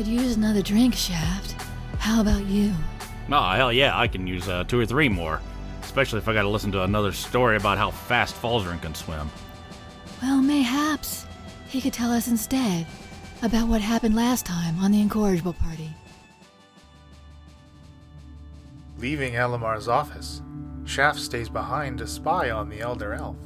Could use another drink, Shaft. How about you? Oh, hell yeah, I can use uh, two or three more. Especially if I gotta listen to another story about how fast Falzaren can swim. Well, mayhaps he could tell us instead about what happened last time on the incorrigible party. Leaving Alamar's office, Shaft stays behind to spy on the Elder Elf,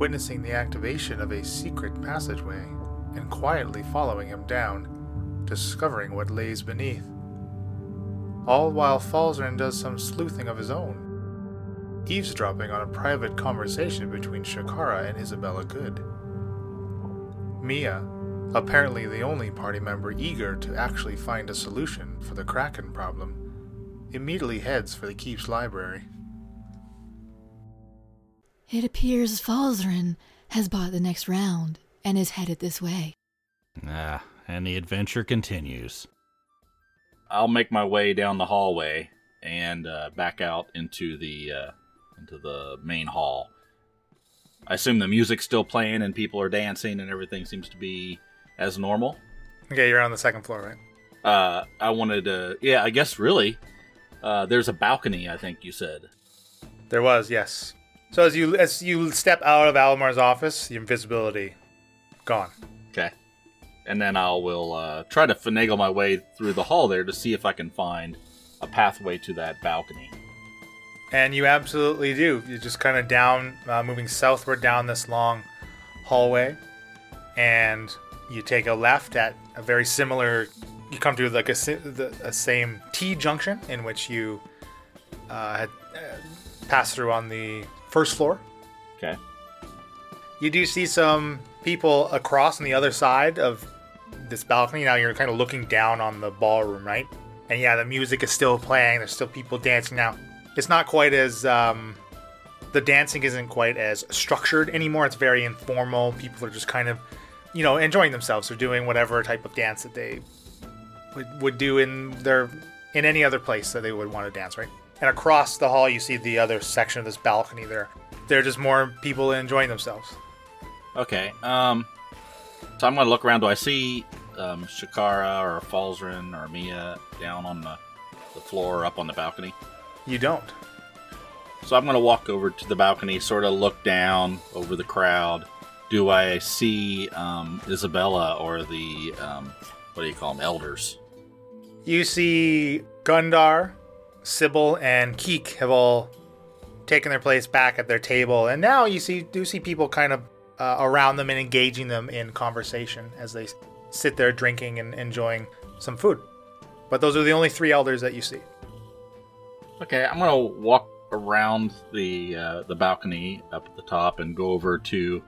witnessing the activation of a secret passageway and quietly following him down, discovering what lays beneath. All while Falzaren does some sleuthing of his own, eavesdropping on a private conversation between Shikara and Isabella Good. Mia, apparently the only party member eager to actually find a solution for the Kraken problem, immediately heads for the Keep's library. It appears Falzaren has bought the next round and is headed this way. Ah, and the adventure continues. I'll make my way down the hallway and uh, back out into the uh, into the main hall. I assume the music's still playing and people are dancing and everything seems to be as normal. Okay, you're on the second floor, right? Uh, I wanted to, yeah, I guess really. Uh, there's a balcony, I think you said. There was, yes. So as you as you step out of Alamar's office, the invisibility gone. And then I will uh, try to finagle my way through the hall there to see if I can find a pathway to that balcony. And you absolutely do. You're just kind of down, uh, moving southward down this long hallway, and you take a left at a very similar. You come to like a, the, a same T junction in which you uh, had uh, passed through on the first floor. Okay. You do see some people across on the other side of this balcony. Now you're kind of looking down on the ballroom, right? And yeah, the music is still playing. There's still people dancing now. It's not quite as um, the dancing isn't quite as structured anymore. It's very informal. People are just kind of, you know, enjoying themselves. They're doing whatever type of dance that they would, would do in their in any other place that they would want to dance, right? And across the hall, you see the other section of this balcony. There, there are just more people enjoying themselves. Okay. Um. So I'm gonna look around. Do I see um, Shikara or Falzaren or Mia down on the, the floor up on the balcony? You don't. So I'm gonna walk over to the balcony, sort of look down over the crowd. Do I see um, Isabella or the um, what do you call them, elders? You see Gundar, Sybil, and Keek have all taken their place back at their table, and now you see do see people kind of uh, around them and engaging them in conversation as they sit there drinking and enjoying some food. But those are the only three elders that you see. Okay, I'm gonna walk around the uh, the balcony up at the top and go over to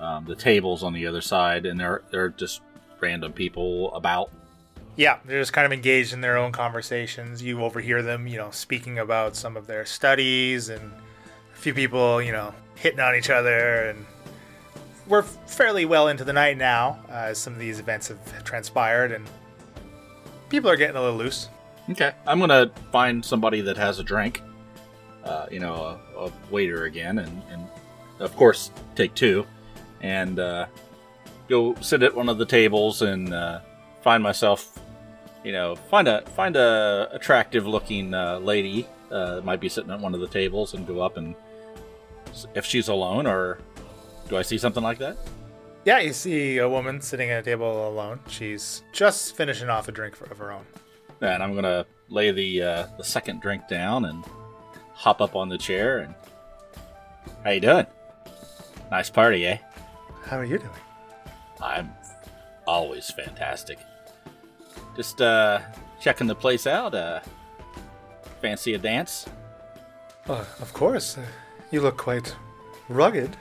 um, the tables on the other side, and they're they're just random people about. Yeah, they're just kind of engaged in their own conversations. You overhear them, you know, speaking about some of their studies, and a few people, you know, hitting on each other. And we're fairly well into the night now, uh, as some of these events have transpired, and people are getting a little loose. Okay, I'm gonna find somebody that has a drink. Uh, you know, a, a waiter again, and, and of course take two, and uh, go sit at one of the tables and uh, find myself, you know, find a find a attractive looking uh, lady uh, might be sitting at one of the tables, and go up and if she's alone, or do I see something like that? Yeah, you see a woman sitting at a table alone. She's just finishing off a drink of her own. And I'm gonna lay the uh, the second drink down and hop up on the chair and how you doing? Nice party, eh? How are you doing? I'm always fantastic. Just uh checking the place out. Uh fancy a dance? Oh, of course. Uh, you look quite rugged.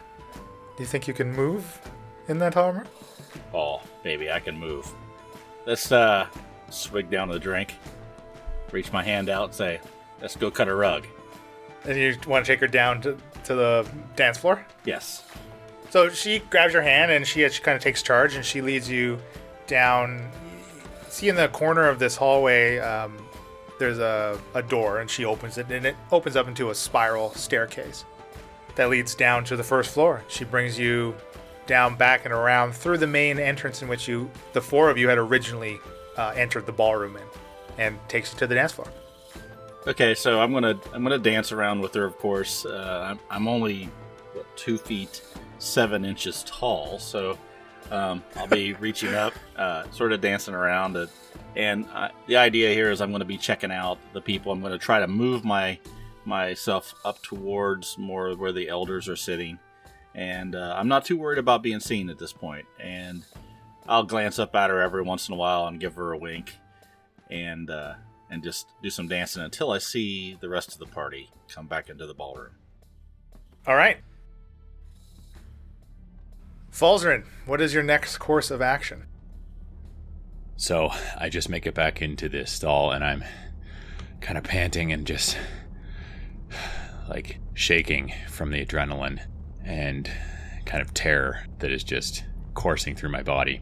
Do you think you can move in that armor? Oh, baby, I can move. Let's uh swig down the drink. Reach my hand out and say, let's go cut a rug. And you want to take her down to, to the dance floor? Yes. So she grabs your hand and she, she kind of takes charge and she leads you down. See in the corner of this hallway, um, there's a, a door and she opens it and it opens up into a spiral staircase that leads down to the first floor. She brings you down back and around through the main entrance in which you, the four of you, had originally uh, entered the ballroom in, and takes you to the dance floor. Okay, so I'm gonna I'm gonna dance around with her. Of course, uh, I'm, I'm only what, two feet seven inches tall, so um, I'll be reaching up, uh, sort of dancing around. It, and uh, the idea here is I'm going to be checking out the people. I'm going to try to move my myself up towards more where the elders are sitting, and uh, I'm not too worried about being seen at this point. And I'll glance up at her every once in a while and give her a wink, and uh, and just do some dancing until I see the rest of the party come back into the ballroom. All right. Falzaren, what is your next course of action? So I just make it back into this stall and I'm kind of panting and just like shaking from the adrenaline and kind of terror that is just coursing through my body.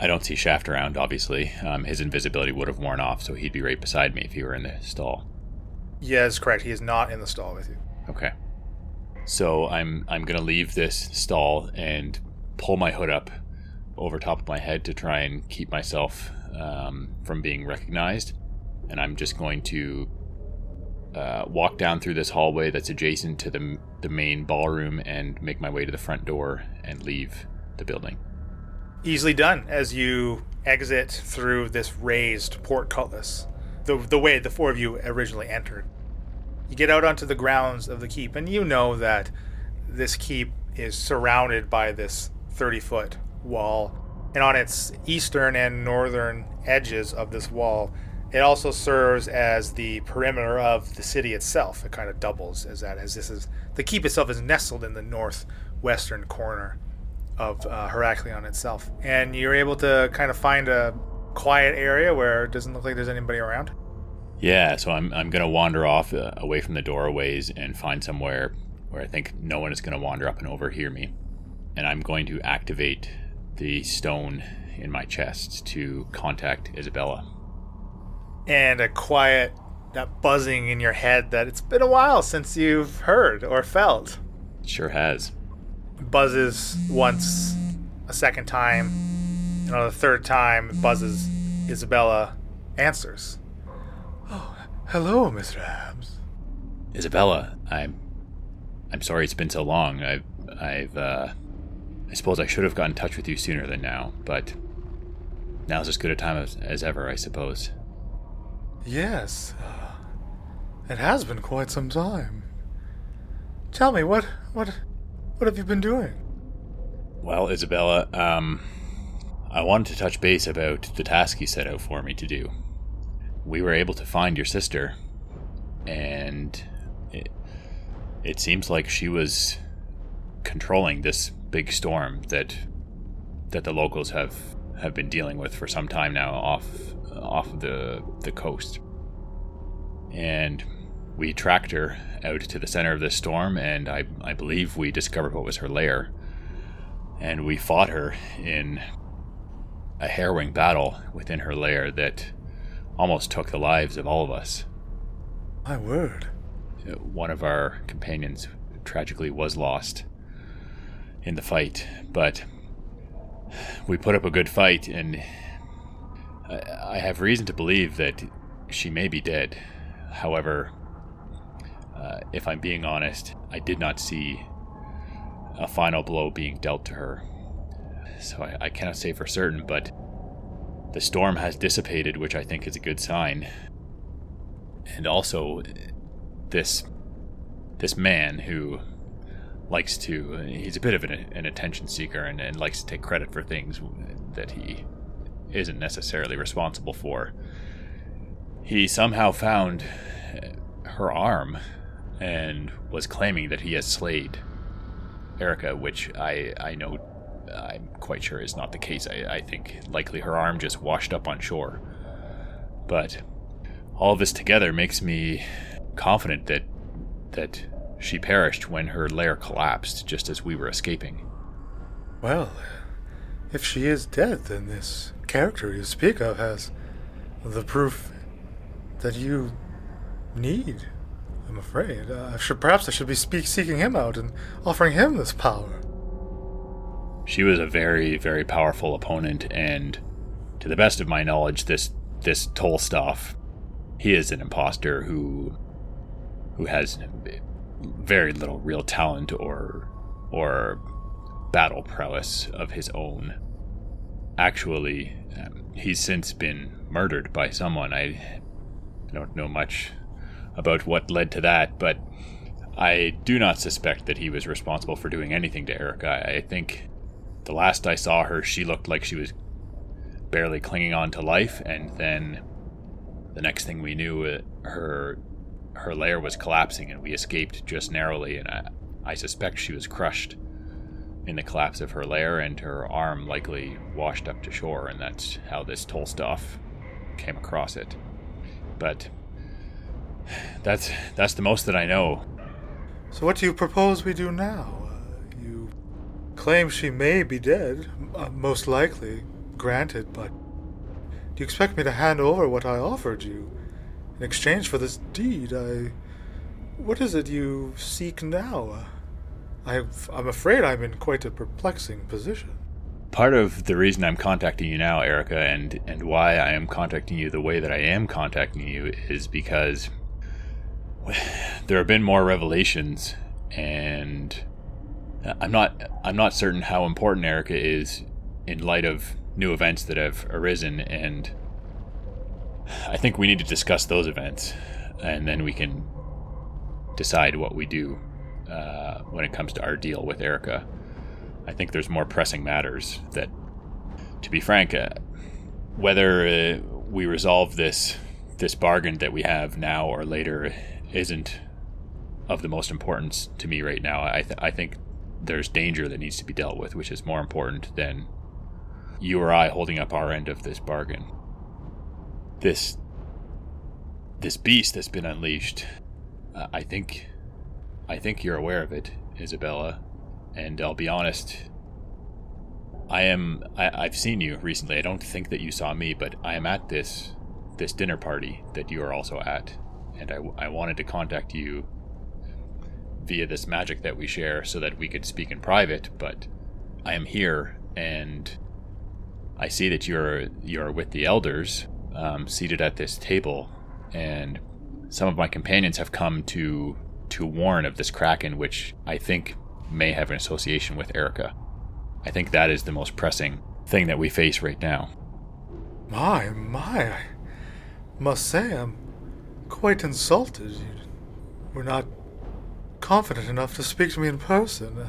I don't see Shaft around, obviously. Um, his invisibility would have worn off, so he'd be right beside me if he were in the stall. Yes, correct. He is not in the stall with you. Okay. So I'm I'm gonna leave this stall and pull my hood up over top of my head to try and keep myself um, from being recognized, and I'm just going to uh, walk down through this hallway that's adjacent to the the main ballroom and make my way to the front door and leave the building. Easily done as you exit through this raised portcullis, the the way the four of you originally entered. You get out onto the grounds of the keep, and you know that this keep is surrounded by this 30 foot wall. And on its eastern and northern edges of this wall, it also serves as the perimeter of the city itself. It kind of doubles as that, as this is the keep itself is nestled in the northwestern corner of uh, Heraklion itself. And you're able to kind of find a quiet area where it doesn't look like there's anybody around. Yeah, so I'm I'm gonna wander off uh, away from the doorways and find somewhere where I think no one is gonna wander up and overhear me, and I'm going to activate the stone in my chest to contact Isabella. And a quiet, that buzzing in your head that it's been a while since you've heard or felt. Sure has. Buzzes once, a second time, and on the third time, it buzzes. Isabella answers. Oh, hello, Mr. Abs. Isabella, I'm I'm sorry it's been so long. I've I've uh I suppose I should have got in touch with you sooner than now, but now's as good a time as, as ever, I suppose. Yes, it has been quite some time. Tell me, what, what, what have you been doing? Well, Isabella, um, I wanted to touch base about the task you set out for me to do. We were able to find your sister, and it, it seems like she was controlling this big storm that that the locals have have been dealing with for some time now off off of the the coast. And we tracked her out to the center of this storm and I I believe we discovered what was her lair. And we fought her in a harrowing battle within her lair that almost took the lives of all of us. My word. One of our companions tragically was lost in the fight, but we put up a good fight, and I, have reason to believe that she may be dead. However, uh, if I'm being honest, I did not see a final blow being dealt to her. So I, I cannot say for certain, but the storm has dissipated, which I think is a good sign. And also, this this man who likes to he's a bit of an, an attention seeker and, and, likes to take credit for things that he isn't necessarily responsible for he somehow found her arm and was claiming that he has slayed Erica, which I I know I'm quite sure is not the case. I, I think likely her arm just washed up on shore. But all this together makes me confident that that she perished when her lair collapsed just as we were escaping. Well, if she is dead, then this character you speak of has the proof that you need. I'm afraid. Uh, should, perhaps I should be speak, seeking him out and offering him this power. She was a very, very powerful opponent, and to the best of my knowledge, this this Tolstoff, he is an impostor who who has very little real talent or or battle prowess of his own. Actually, um, he's since been murdered by someone. I don't know much about what led to that, but I do not suspect that he was responsible for doing anything to Erica. I think the last I saw her, she looked like she was barely clinging on to life, and then the next thing we knew, uh, her her lair was collapsing, and we escaped just narrowly. And I, I suspect she was crushed in the collapse of her lair, and her arm likely washed up to shore, and that's how this Tolstoff came across it. But that's that's the most that I know. So, what do you propose we do now? Uh, you claim she may be dead, uh, most likely, granted, but do you expect me to hand over what I offered you in exchange for this deed? I. What is it you seek now? I, I'm afraid I'm in quite a perplexing position. Part of the reason I'm contacting you now, Erica, and, and why I am contacting you the way that I am contacting you is because there have been more revelations, and I'm not I'm not certain how important Erica is in light of new events that have arisen, and I think we need to discuss those events, and then we can decide what we do uh, when it comes to our deal with Erica. I think there's more pressing matters that, to be frank, uh, whether uh, we resolve this this bargain that we have now or later isn't of the most importance to me right now. I th- I think there's danger that needs to be dealt with, which is more important than you or I holding up our end of this bargain. This this beast that's been unleashed. Uh, I think I think you're aware of it, Isabella, and I'll be honest. I am I, I've seen you recently. I don't think that you saw me, but I am at this this dinner party that you are also at and I, I wanted to contact you via this magic that we share so that we could speak in private, but I am here and I see that you're you're with the elders, um, seated at this table, and some of my companions have come to to warn of this kraken, which I think may have an association with Erica. I think that is the most pressing thing that we face right now. My, my, I must say I'm quite insulted. You were not confident enough to speak to me in person.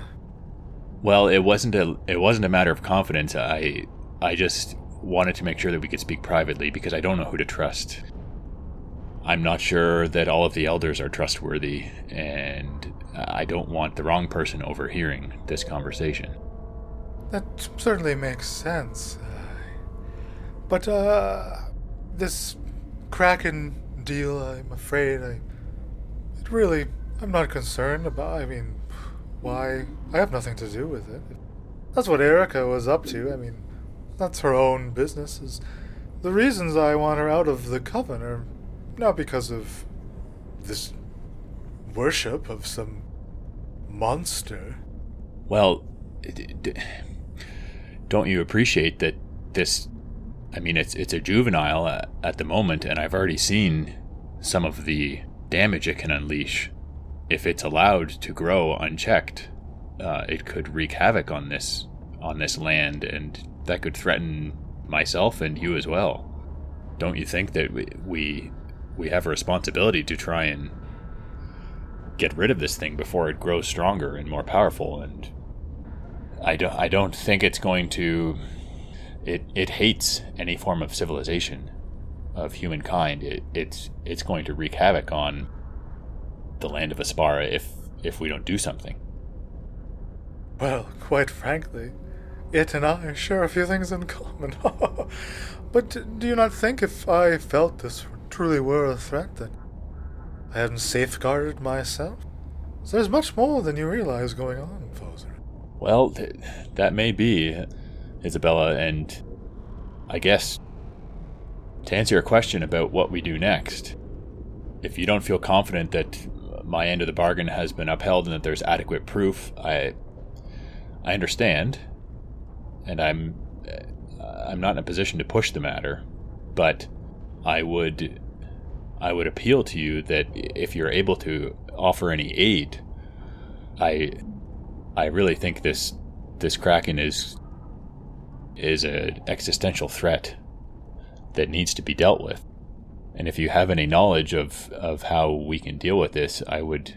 Well, it wasn't a it wasn't a matter of confidence. I I just wanted to make sure that we could speak privately because I don't know who to trust. I'm not sure that all of the elders are trustworthy, and I don't want the wrong person overhearing this conversation. That certainly makes sense. But, uh, this Kraken deal, I'm afraid I. It really. I'm not concerned about. I mean, why? I have nothing to do with it. That's what Erica was up to. I mean, that's her own business. Is the reasons I want her out of the coven are not because of this worship of some monster. Well, don't you appreciate that this I mean, it's it's a juvenile at, at the moment, and I've already seen some of the damage it can unleash. If it's allowed to grow unchecked, uh, it could wreak havoc on this on this land, and that could threaten myself and you as well. Don't you think that we we, we have a responsibility to try and get rid of this thing before it grows stronger and more powerful? And I don't I don't think it's going to it it hates any form of civilization of humankind. It, it's it's going to wreak havoc on the land of Aspara if if we don't do something. Well, quite frankly, it and I share a few things in common. but do you not think if I felt this truly were a threat that I hadn't safeguarded myself? So there's much more than you realize going on, Fozer. Well, th- that may be. Isabella, and I guess to answer your question about what we do next, if you don't feel confident that my end of the bargain has been upheld and that there's adequate proof, I I understand, and I'm I'm not in a position to push the matter, but I would I would appeal to you that if you're able to offer any aid, I I really think this this kraken is is an existential threat that needs to be dealt with. And if you have any knowledge of, of how we can deal with this, I would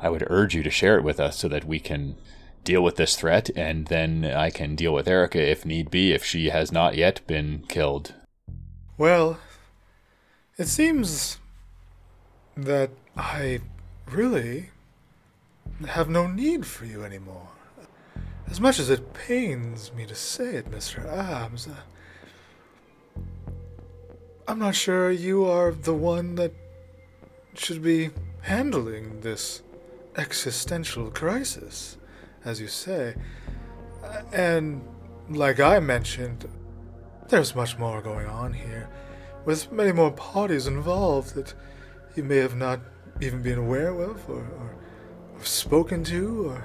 I would urge you to share it with us so that we can deal with this threat and then I can deal with Erica if need be if she has not yet been killed. Well, it seems that I really have no need for you anymore. As much as it pains me to say it, Mr. Abs, uh, I'm not sure you are the one that should be handling this existential crisis, as you say. And, like I mentioned, there's much more going on here, with many more parties involved that you may have not even been aware of or, or, or spoken to, or.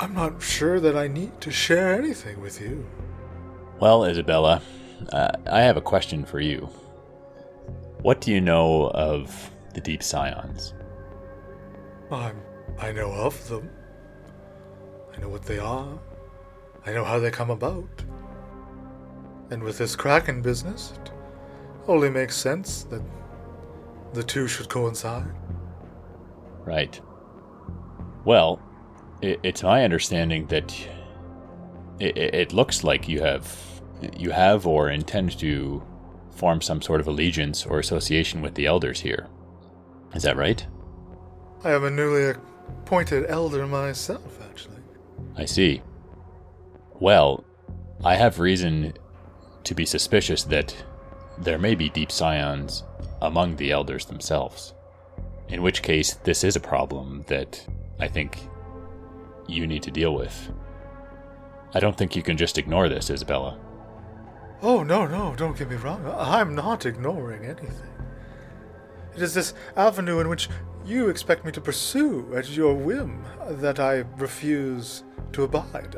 I'm not sure that I need to share anything with you. Well, Isabella, uh, I have a question for you. What do you know of the Deep Scions? I'm, I know of them. I know what they are. I know how they come about. And with this Kraken business, it only makes sense that the two should coincide. Right. Well, it, it's my understanding that it, it looks like you have you have or intend to form some sort of allegiance or association with the elders here. Is that right? I am a newly appointed elder myself, actually. I see. Well, I have reason to be suspicious that there may be deep scions among the elders themselves. In which case, this is a problem that I think you need to deal with. I don't think you can just ignore this, Isabella. Oh, no, no, don't get me wrong. I'm not ignoring anything. It is this avenue in which you expect me to pursue at your whim that I refuse to abide.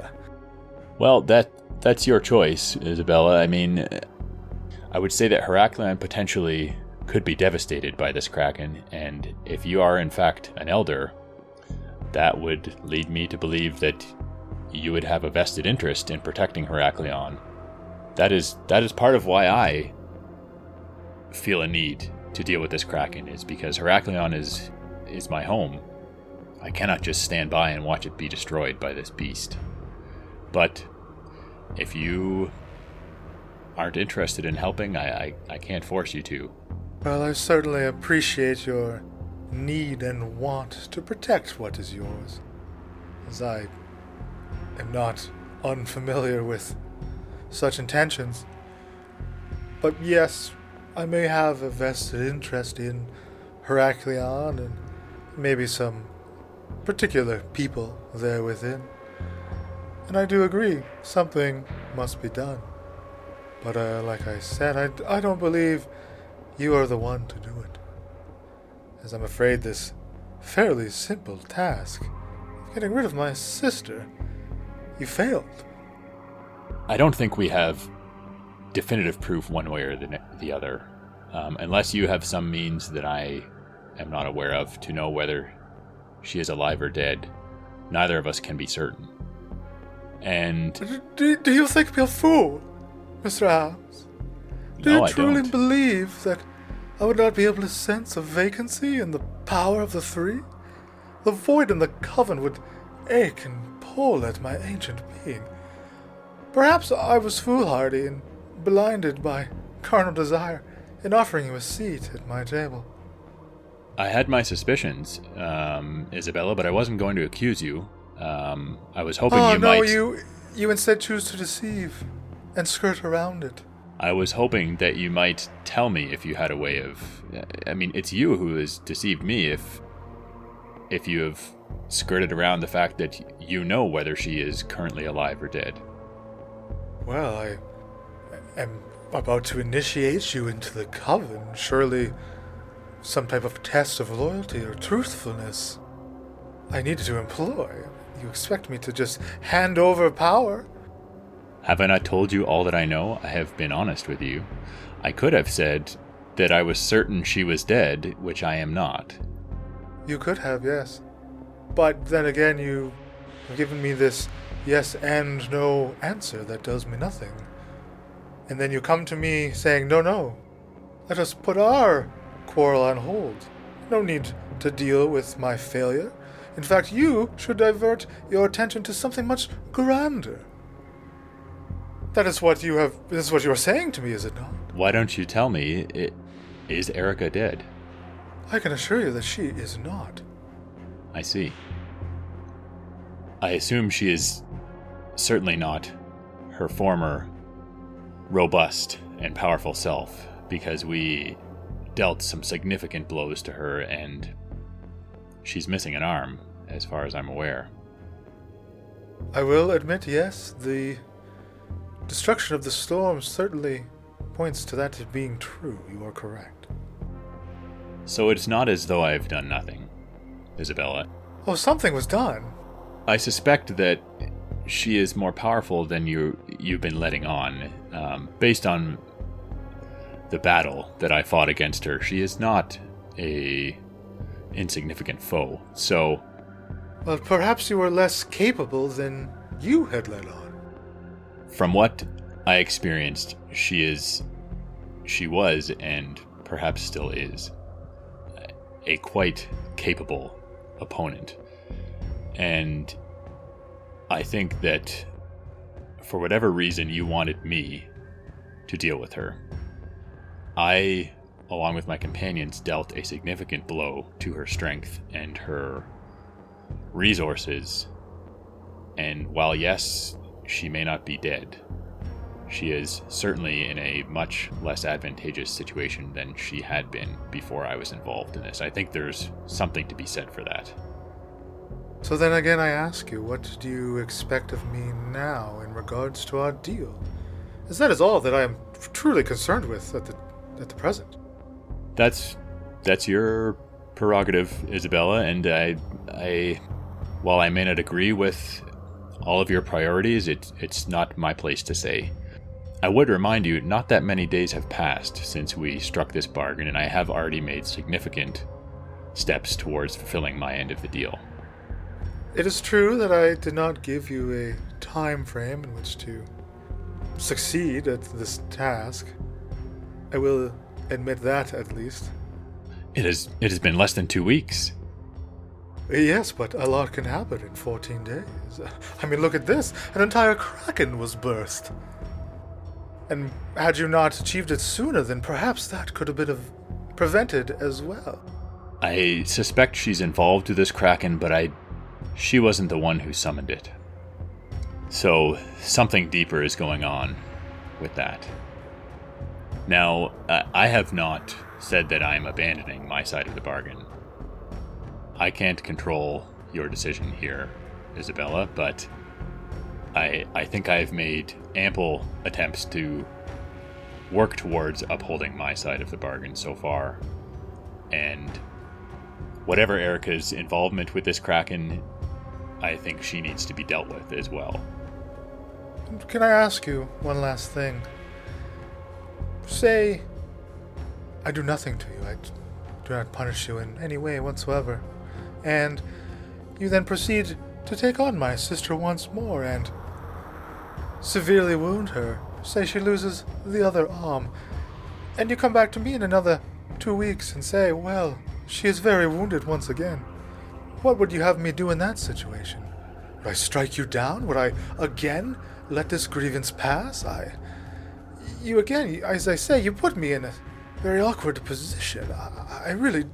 Well, that that's your choice, Isabella. I mean, I would say that Heraklion potentially could be devastated by this kraken, and if you are in fact an elder, that would lead me to believe that you would have a vested interest in protecting Heraklion. That is that is part of why I feel a need to deal with this kraken is because Heraklion is is my home. I cannot just stand by and watch it be destroyed by this beast. But if you aren't interested in helping, I, I, I can't force you to. Well, I certainly appreciate your need and want to protect what is yours, as I am not unfamiliar with such intentions. But yes, I may have a vested interest in Heraklion and maybe some particular people there within. And I do agree, something must be done. But uh, like I said, I, I don't believe you are the one to do it. As I'm afraid this fairly simple task of getting rid of my sister, you failed. I don't think we have definitive proof one way or the, the other, um, unless you have some means that I am not aware of to know whether she is alive or dead. Neither of us can be certain. And Do, do, do you think me a fool, Mr. Adams? Do No, you I truly don't. believe that I would not be able to sense a vacancy in the power of the three? The void in the coven would ache and pull at my ancient being. Perhaps I was foolhardy and blinded by carnal desire in offering you a seat at my table. I had my suspicions, um, Isabella, but I wasn't going to accuse you. Um, I was hoping oh you no, might. you you instead choose to deceive and skirt around it. I was hoping that you might tell me if you had a way of. I mean, it's you who has deceived me. If if you have skirted around the fact that you know whether she is currently alive or dead. Well, I am about to initiate you into the coven. Surely some type of test of loyalty or truthfulness I needed to employ. You expect me to just hand over power? Have I not told you all that I know? I have been honest with you. I could have said that I was certain she was dead, which I am not. You could have, yes. But then again, you have given me this yes and no answer that does me nothing. And then you come to me saying, no, no, let us put our quarrel on hold. No need to deal with my failure. In fact, you should divert your attention to something much grander. That is what you have. This is what you are saying to me, is it not? Why don't you tell me, i- is Erica dead? I can assure you that she is not. I see. I assume she is certainly not her former robust and powerful self, because we dealt some significant blows to her and she's missing an arm, as far as I'm aware. I will admit, yes, the destruction of the storm certainly points to that being true. You are correct. So it's not as though I've done nothing, Isabella. Oh, something was done. I suspect that she is more powerful than you you've been letting on, um, based on the battle that I fought against her. She is not a insignificant foe. So Well, perhaps you were less capable than you had let on. From what I experienced, she is she was and perhaps still is a quite capable opponent. And I think that for whatever reason you wanted me to deal with her. I, along with my companions, dealt a significant blow to her strength and her resources. And while, yes, she may not be dead, she is certainly in a much less advantageous situation than she had been before I was involved in this. I think there's something to be said for that. So then again, I ask you, what do you expect of me now in regards to our deal? As that is all that I am truly concerned with at the at the present. That's that's your prerogative, Isabella, and I I while I may not agree with all of your priorities, it, it's not my place to say. I would remind you, not that many days have passed since we struck this bargain, and I have already made significant steps towards fulfilling my end of the deal. It is true that I did not give you a time frame in which to succeed at this task. I will admit that at least. It has it has been less than two weeks. Yes, but a lot can happen in 14 days. I mean, look at this. An entire kraken was burst. And had you not achieved it sooner, then perhaps that could have been prevented as well. I suspect she's involved with this kraken, but I she wasn't the one who summoned it. So something deeper is going on with that. Now, I have not said that I'm abandoning my side of the bargain. I can't control your decision here, Isabella, but I I think I've made ample attempts to work towards upholding my side of the bargain so far. And whatever Erica's involvement with this Kraken, I think she needs to be dealt with as well. Can I ask you one last thing? Say, I do nothing to you. I do not punish you in any way whatsoever. And you then proceed to take on my sister once more and severely wound her. Say she loses the other arm. And you come back to me in another two weeks and say, well, she is very wounded once again. What would you have me do in that situation? Would I strike you down? Would I again let this grievance pass? I. You again, as I say, you put me in a very awkward position. I, I really,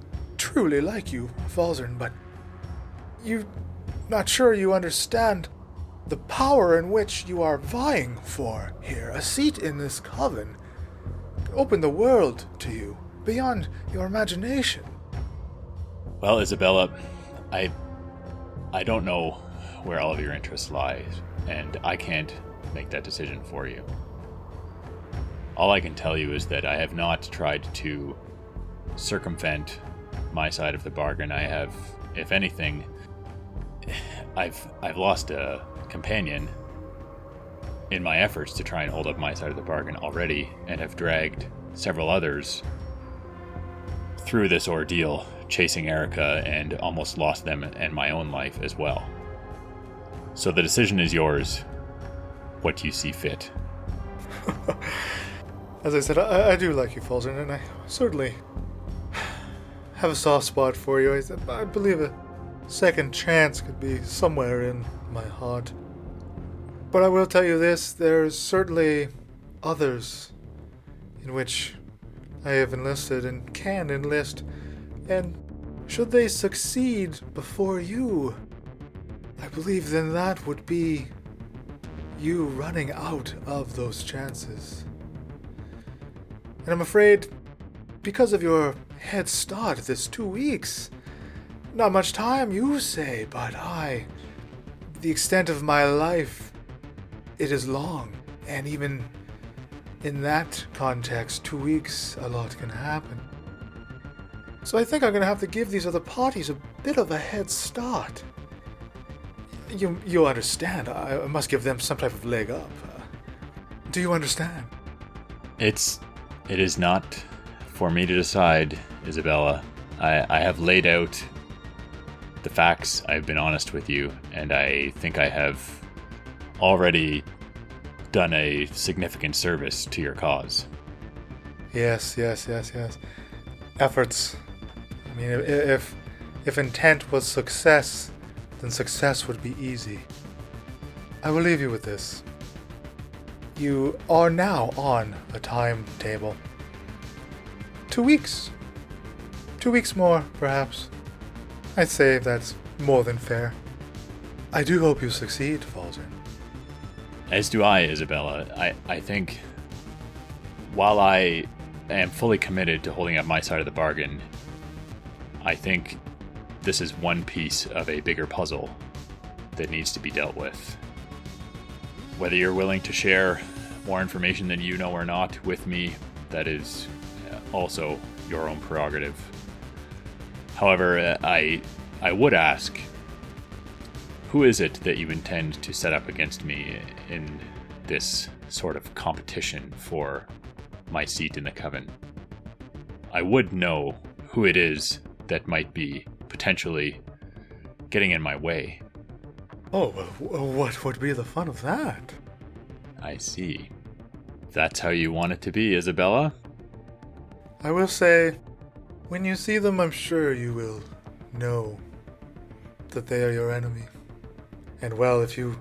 truly like you, Falzern, but you're not sure you understand the power in which you are vying for here. A seat in this coven. Open the world to you, beyond your imagination. Well, Isabella, I I don't know where all of your interests lie, and I can't make that decision for you. All I can tell you is that I have not tried to circumvent my side of the bargain. I have, if anything, I've I've lost a companion, in my efforts to try and hold up my side of the bargain already and have dragged several others through this ordeal, chasing Erica and almost lost them and my own life as well. So the decision is yours. What do you see fit? As I said, I, I do like you, Falzern, and I certainly have a soft spot for you. I, I believe a second chance could be somewhere in my heart. But I will tell you this there's certainly others in which I have enlisted and can enlist, and should they succeed before you, I believe then that would be you running out of those chances. And I'm afraid, because of your head start this two weeks, not much time, you say, but I, the extent of my life, it is long, and even in that context, two weeks, a lot can happen. So I think I'm to have to give these other parties a bit of a head start. You, you understand. I must give them some type of leg up. Uh, do you understand? It's. It is not for me to decide, Isabella. I, I have laid out the facts. I've been honest with you, and I think I have already done a significant service to your cause. Yes, yes, yes, yes. Efforts. I mean, if if intent was success, then success would be easy. I will leave you with this. You are now on a timetable. Two weeks. Two weeks more, perhaps. I'd say that's more than fair. I do hope you succeed, Falzern. As do I, Isabella. I, I think while I am fully committed to holding up my side of the bargain, I think this is one piece of a bigger puzzle that needs to be dealt with. Whether you're willing to share more information than you know or not with me, that is also your own prerogative. However, uh, I I would ask who is it that you intend to set up against me in this sort of competition for my seat in the coven? I would know who it is that might be potentially getting in my way. Oh, what would be the fun of that? I see. That's how you want it to be, Isabella? I will say, when you see them, I'm sure you will know that they are your enemy. And well, if you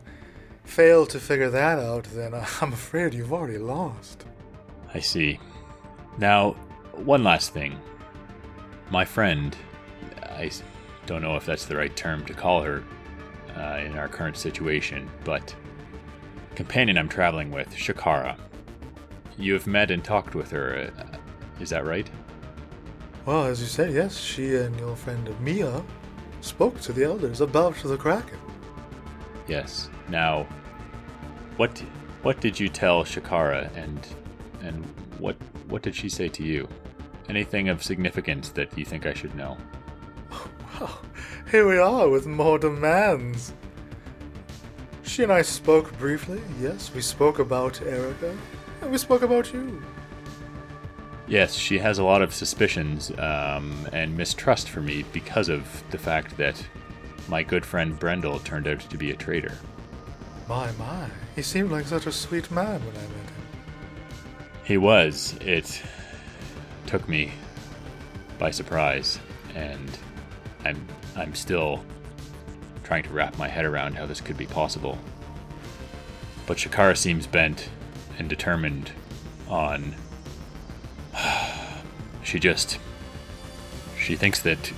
fail to figure that out, then I'm afraid you've already lost. I see. Now, one last thing. My friend, I don't know if that's the right term to call her uh, in our current situation, but companion I'm traveling with, Shikara. You have met and talked with her, uh, is that right? Well, as you said, yes, she and your friend Mia spoke to the elders about the Kraken. Yes. Now, what what did you tell Shikara, and and what what did she say to you? Anything of significance that you think I should know? Well, here we are with more demands. She and I spoke briefly. Yes, we spoke about Erica, and we spoke about you. Yes, she has a lot of suspicions um, and mistrust for me because of the fact that my good friend Brendel turned out to be a traitor. My, my. He seemed like such a sweet man when I met him. He was. It took me by surprise, and I'm I'm still trying to wrap my head around how this could be possible. But Shikara seems bent and determined on. She just. She thinks that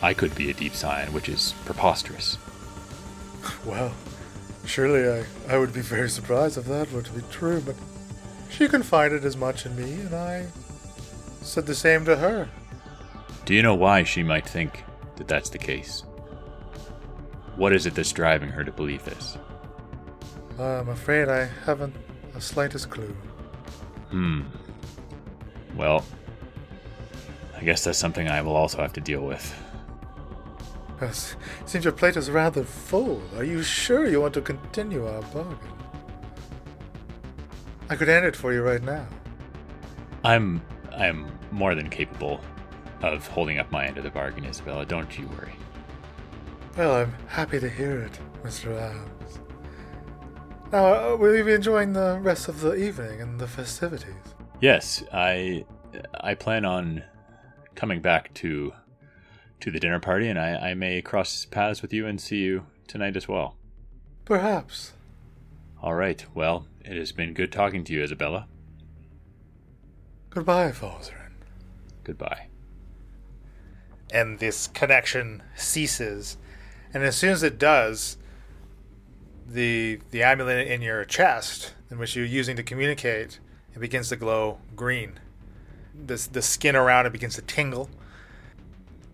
I could be a deep scion, which is preposterous. Well, surely I, I would be very surprised if that were to be true, but she confided as much in me, and I said the same to her. Do you know why she might think that that's the case? What is it that's driving her to believe this? I'm afraid I haven't the slightest clue. Hmm. Well, I guess that's something I will also have to deal with. Yes, seems your plate is rather full. Are you sure you want to continue our bargain? I could end it for you right now. I'm I'm more than capable of holding up my end of the bargain, Isabella. Don't you worry. Well, I'm happy to hear it, Mr. Adams. Now, uh, will you be enjoying the rest of the evening and the festivities? Yes, I I plan on coming back to to the dinner party, and I, I may cross paths with you and see you tonight as well. Perhaps. All right. Well, it has been good talking to you, Isabella. Goodbye, Falzaren. Goodbye. And this connection ceases. And as soon as it does, the the amulet in your chest, in which you're using to communicate, it begins to glow green. This the skin around it begins to tingle,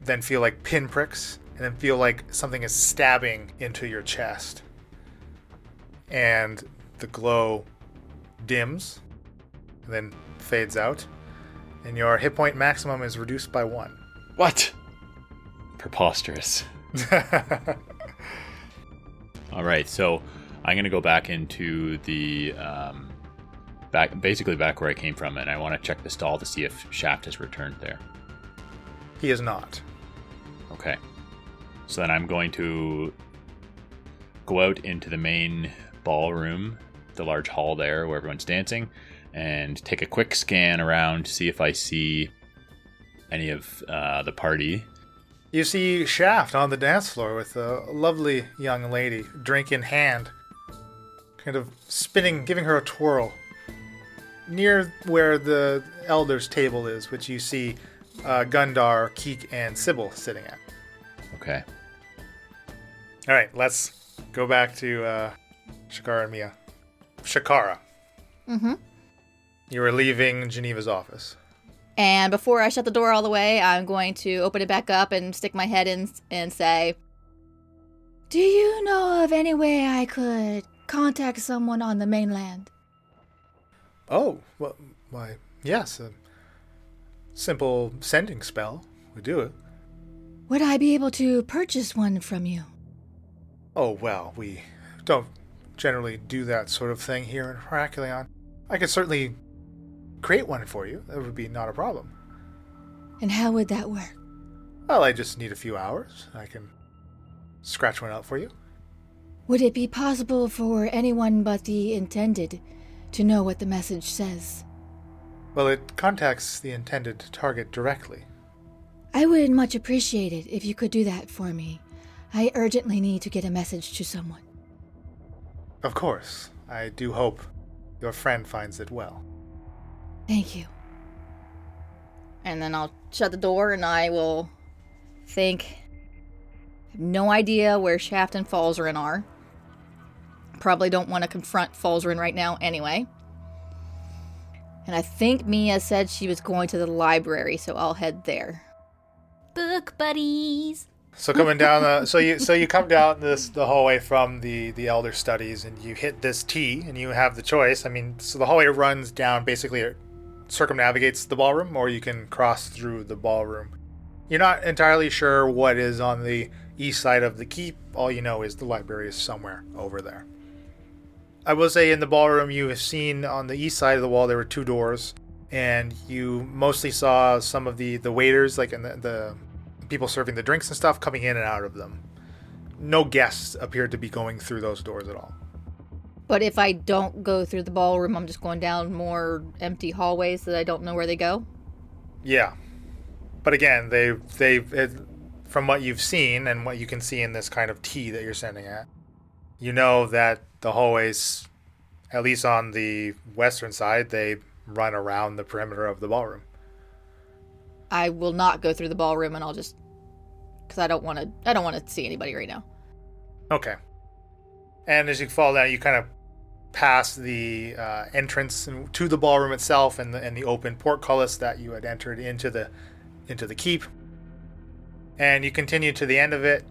then feel like pinpricks, and then feel like something is stabbing into your chest. And the glow dims, then fades out, and your hit point maximum is reduced by one. What? Preposterous. All right, so I'm gonna go back into the um, back, basically back where I came from, and I want to check the stall to see if Shaft has returned there. he is not. Okay. So then I'm going to go out into the main ballroom, the large hall there where everyone's dancing, and take a quick scan around to see if I see any of uh, the party. You see Shaft on the dance floor with a lovely young lady, drink in hand, kind of spinning, giving her a twirl. Near where the elders' table is, which you see uh, Gundar, Keek, and Sybil sitting at. Okay. All right, let's go back to uh, Shikara and Mia. Shikara. Mm-hmm. You were leaving Geneva's office. And before I shut the door all the way, I'm going to open it back up and stick my head in and say, Do you know of any way I could contact someone on the mainland? Oh, well, why, yes, a simple sending spell would do it. Would I be able to purchase one from you? Oh, well, we don't generally do that sort of thing here in Heracleon. I could certainly create one for you. That would be not a problem. And how would that work? Well, I just need a few hours. I can scratch one out for you. Would it be possible for anyone but the intended to know what the message says? Well, it contacts the intended target directly. I would much appreciate it if you could do that for me. I urgently need to get a message to someone. Of course. I do hope your friend finds it well. Thank you. and then I'll shut the door and I will think. I have no idea where Shaft and Falzaren are. Probably don't want to confront Falzaren right now anyway. And I think Mia said she was going to the library, so I'll head there. Book buddies. So coming down the so you so you come down this the hallway from the the elder studies and you hit this T and you have the choice. I mean, so the hallway runs down basically it circumnavigates the ballroom or you can cross through the ballroom. You're not entirely sure what is on the east side of the keep. All you know is the library is somewhere over there. I will say in the ballroom you have seen on the east side of the wall there were two doors and you mostly saw some of the the waiters like in the, the people serving the drinks and stuff coming in and out of them. No guests appeared to be going through those doors at all. But if I don't go through the ballroom, I'm just going down more empty hallways that I don't know where they go. Yeah, but again, they they it, from what you've seen and what you can see in this kind of tea that you're sending at, you know that the hallways, at least on the western side, they run around the perimeter of the ballroom. I will not go through the ballroom, and I'll just because I don't want to. I don't want to see anybody right now. Okay. And as you fall down, you kind of pass the uh, entrance to the ballroom itself and the, and the open portcullis that you had entered into the into the keep. And you continue to the end of it,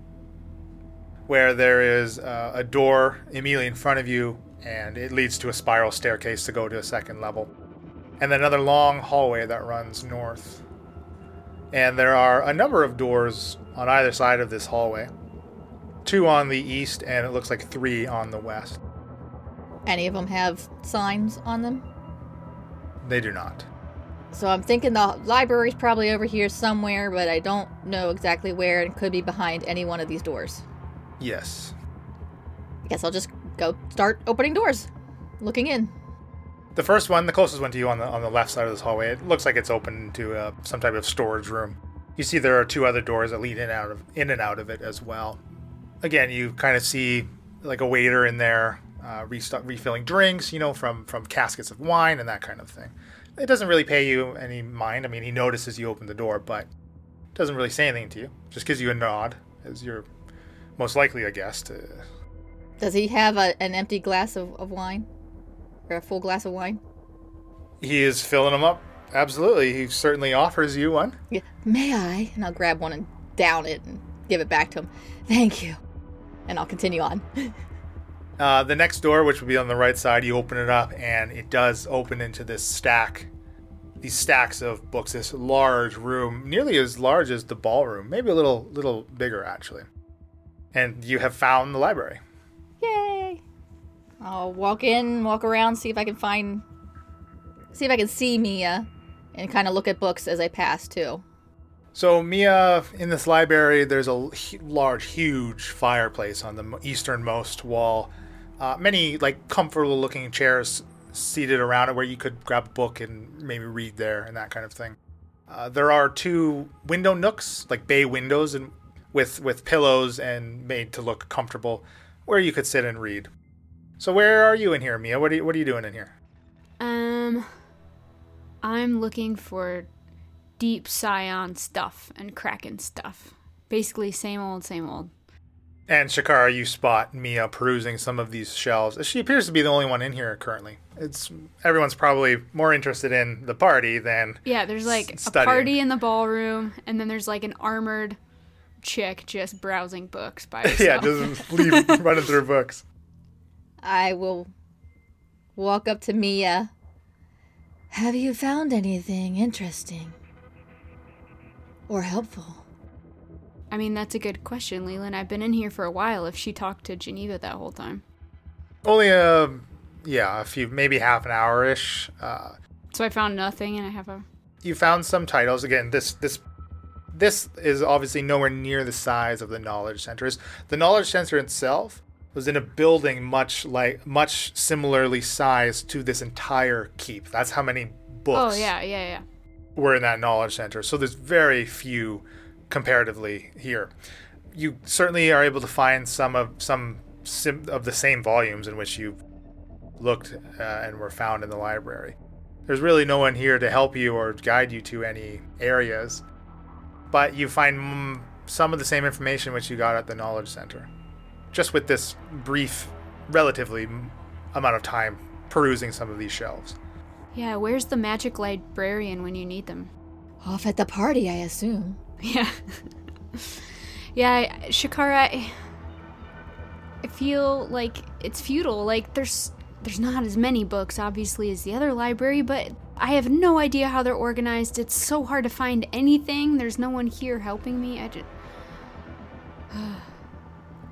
where there is uh, a door immediately in front of you, and it leads to a spiral staircase to go to a second level, and then another long hallway that runs north. And there are a number of doors on either side of this hallway two on the east, and it looks like three on the west. Any of them have signs on them? They do not. So I'm thinking the library's probably over here somewhere, but I don't know exactly where and could be behind any one of these doors. Yes. I guess I'll just go start opening doors, looking in. The first one, the closest one to you on the on the left side of this hallway, it looks like it's open to uh, some type of storage room. You see there are two other doors that lead in and out of in and out of it as well. Again, you kind of see like a waiter in there, uh, restock, refilling drinks, you know, from from caskets of wine and that kind of thing. It doesn't really pay you any mind. I mean, he notices you open the door, but doesn't really say anything to you. Just gives you a nod as you're most likely a guest. Does he have a, an empty glass of, of wine? Or a full glass of wine? he is filling them up. Absolutely, he certainly offers you one. Yeah. May I? And I'll grab one and down it and give it back to him. Thank you. And I'll continue on. Uh, the next door, which would be on the right side, you open it up, and it does open into this stack, these stacks of books. This large room, nearly as large as the ballroom, maybe a little, little bigger actually. And you have found the library. Yay! I'll walk in, walk around, see if I can find, see if I can see Mia, and kind of look at books as I pass too. So Mia, in this library, there's a large, huge fireplace on the easternmost wall. Uh, many like comfortable-looking chairs seated around it, where you could grab a book and maybe read there and that kind of thing. Uh, there are two window nooks, like bay windows, and with with pillows and made to look comfortable, where you could sit and read. So where are you in here, Mia? What are you, what are you doing in here? Um, I'm looking for deep scion stuff and kraken stuff. Basically, same old, same old. And Shikara, you spot Mia perusing some of these shelves. She appears to be the only one in here currently. It's everyone's probably more interested in the party than Yeah, there's like S- a studying. party in the ballroom, and then there's like an armored chick just browsing books by herself. yeah, just leave running through books. I will walk up to Mia. Have you found anything interesting? Or helpful? I mean, that's a good question, Leland. I've been in here for a while. If she talked to Geneva that whole time, Only a yeah, a few maybe half an hour ish. Uh, so I found nothing, and I have a. you found some titles. Again, this this this is obviously nowhere near the size of the knowledge centers. The knowledge center itself was in a building much like much similarly sized to this entire keep. That's how many books Oh yeah, yeah, yeah. were in that knowledge center. So there's very few comparatively here. You certainly are able to find some of some sim- of the same volumes in which you looked uh, and were found in the library. There's really no one here to help you or guide you to any areas, but you find some of the same information which you got at the knowledge center. Just with this brief, relatively m- amount of time perusing some of these shelves. Yeah, where's the magic librarian when you need them? Off at the party, I assume. Yeah. yeah, I- Shikara, I, I feel like it's futile. Like there's there's not as many books obviously as the other library, but I have no idea how they're organized. It's so hard to find anything. There's no one here helping me. I just